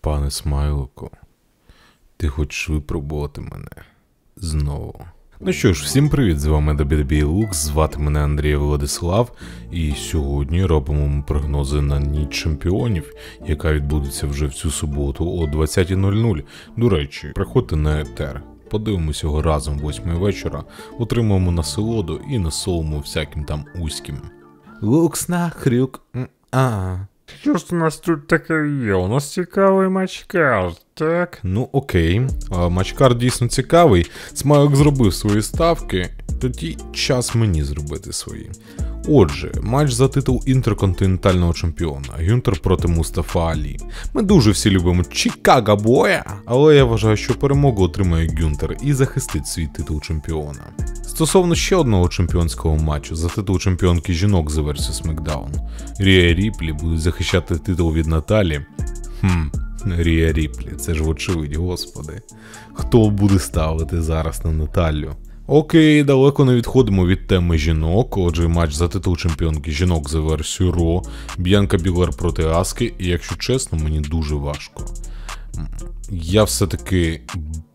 Пане Смайлику, ти хочеш випробувати мене знову. Ну що ж, всім привіт! З вами Дабідабій Лук, звати мене Андрій Владислав, і сьогодні робимо прогнози на ніч чемпіонів, яка відбудеться вже в цю суботу о 20.00. До речі, приходьте на етер. Подивимося його разом 8 вечора, отримаємо насолоду і насолимо всяким там узьким. Лукс на хрюк. А. Що ж у нас тут таке є? У нас цікавий матчкар, так? Ну окей, а, матчкар дійсно цікавий. Смайлик зробив свої ставки, тоді час мені зробити свої. Отже, матч за титул інтерконтинентального чемпіона Гюнтер проти Мустафа Алі. Ми дуже всі любимо Чикаго боя, але я вважаю, що перемогу отримає Гюнтер і захистить свій титул чемпіона. Стосовно ще одного чемпіонського матчу за титул чемпіонки жінок за версію SmackDown, Рія Ріплі буде захищати титул від Наталі. Хм, Рія Ріплі, це ж вочевидь, господи. Хто буде ставити зараз на Наталю? Окей, далеко не відходимо від теми жінок. Отже, матч за титул чемпіонки жінок за версію Ро, Б'янка Білер проти Аски, і якщо чесно, мені дуже важко. Я все-таки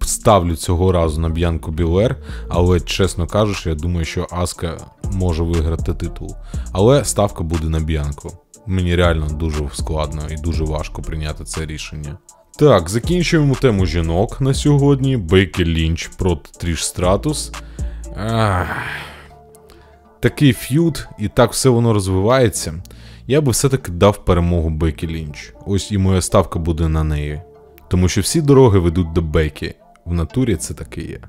ставлю цього разу на Б'янку Білер, але, чесно кажучи, я думаю, що Аска може виграти титул. Але ставка буде на Б'янку. Мені реально дуже складно і дуже важко прийняти це рішення. Так, закінчуємо тему жінок на сьогодні. Бейкі Лінч проти Тріш Стратус. Такий ф'юд, і так все воно розвивається. Я би все-таки дав перемогу Бейкі Лінч. Ось і моя ставка буде на неї. Тому що всі дороги ведуть до Бекі. В натурі це таке є.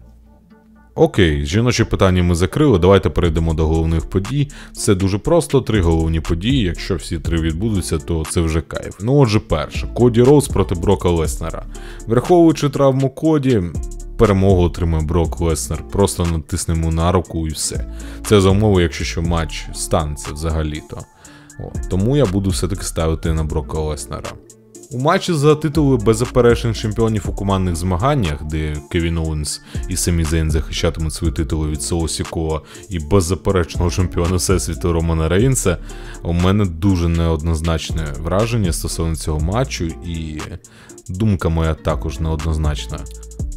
Окей, жіночі питання ми закрили. Давайте перейдемо до головних подій. Це дуже просто, три головні події. Якщо всі три відбудуться, то це вже кайф. Ну отже, перше, Коді Роуз проти Брока Леснера. Враховуючи травму Коді, перемогу отримає Брок Леснер. Просто натиснемо на руку і все. Це за умови, якщо що матч станеться взагалі-то. Тому я буду все-таки ставити на Брока Леснера. У матчі за титули беззаперечних чемпіонів у командних змаганнях, де Кевін Оуенс і Семі Зейн захищатимуть свої титули від Соло Сікоа і беззаперечного чемпіона Всесвіту Романа Рейнса, у мене дуже неоднозначне враження стосовно цього матчу, і думка моя також неоднозначна.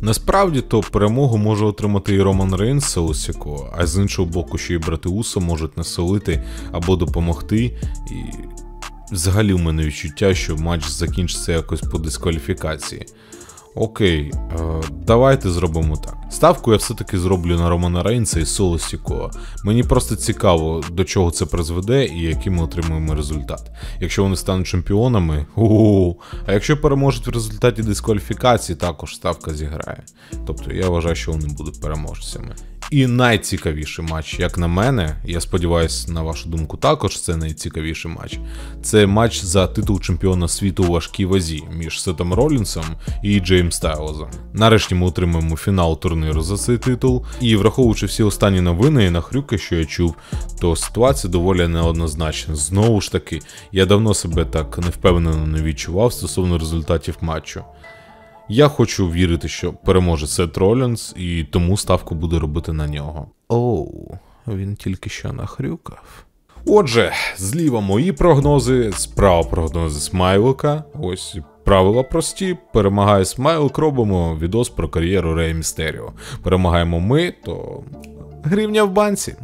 Насправді то перемогу може отримати і Роман Рейнс Соло Сікоа, а з іншого боку, ще й брати Усо можуть насолити або допомогти. І взагалі у мене відчуття, що матч закінчиться якось по дискваліфікації. Окей, е, давайте зробимо так. Ставку я все-таки зроблю на Романа Рейнса і Соло. Мені просто цікаво, до чого це призведе і який ми отримуємо результат. Якщо вони стануть чемпіонами, у а якщо переможуть в результаті дискваліфікації, також ставка зіграє. Тобто я вважаю, що вони будуть переможцями. І найцікавіший матч, як на мене, я сподіваюся, на вашу думку, також це найцікавіший матч. Це матч за титул чемпіона світу у важкій вазі між Сетом Ролінсом і Джейм Стайлзом. Нарешті ми отримаємо фінал турніру за цей титул. І враховуючи всі останні новини і нахрюки, що я чув, то ситуація доволі неоднозначна. Знову ж таки, я давно себе так невпевнено не відчував стосовно результатів матчу. Я хочу вірити, що переможе Сет Ролінс, і тому ставку буду робити на нього. Оу, він тільки що нахрюкав. Отже, зліва мої прогнози, справа прогнози Смайлика. Ось правила прості. Перемагає Смайлик, робимо відос про кар'єру Рея Містеріо. Перемагаємо ми, то гривня в банці.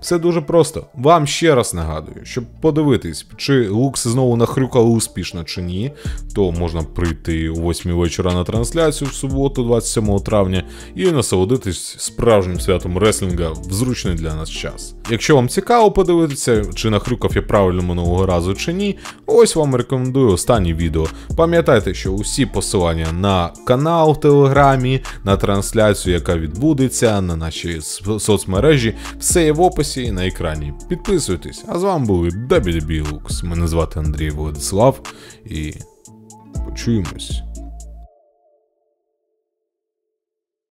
Все дуже просто. Вам ще раз нагадую, щоб подивитись, чи Лукс знову нахрюкали успішно чи ні, то можна прийти о 8 вечора на трансляцію в суботу, 27 травня, і насолодитись справжнім святом реслінга в зручний для нас час. Якщо вам цікаво подивитися, чи нахрюкав я правильно минулого разу чи ні, ось вам рекомендую останнє відео. Пам'ятайте, що усі посилання на канал в Телеграмі, на трансляцію, яка відбудеться, на наші соцмережі, все є описі на екрані. Підписуйтесь, а з вами були WDB Lux. Мене звати Андрій Владислав і почуємось.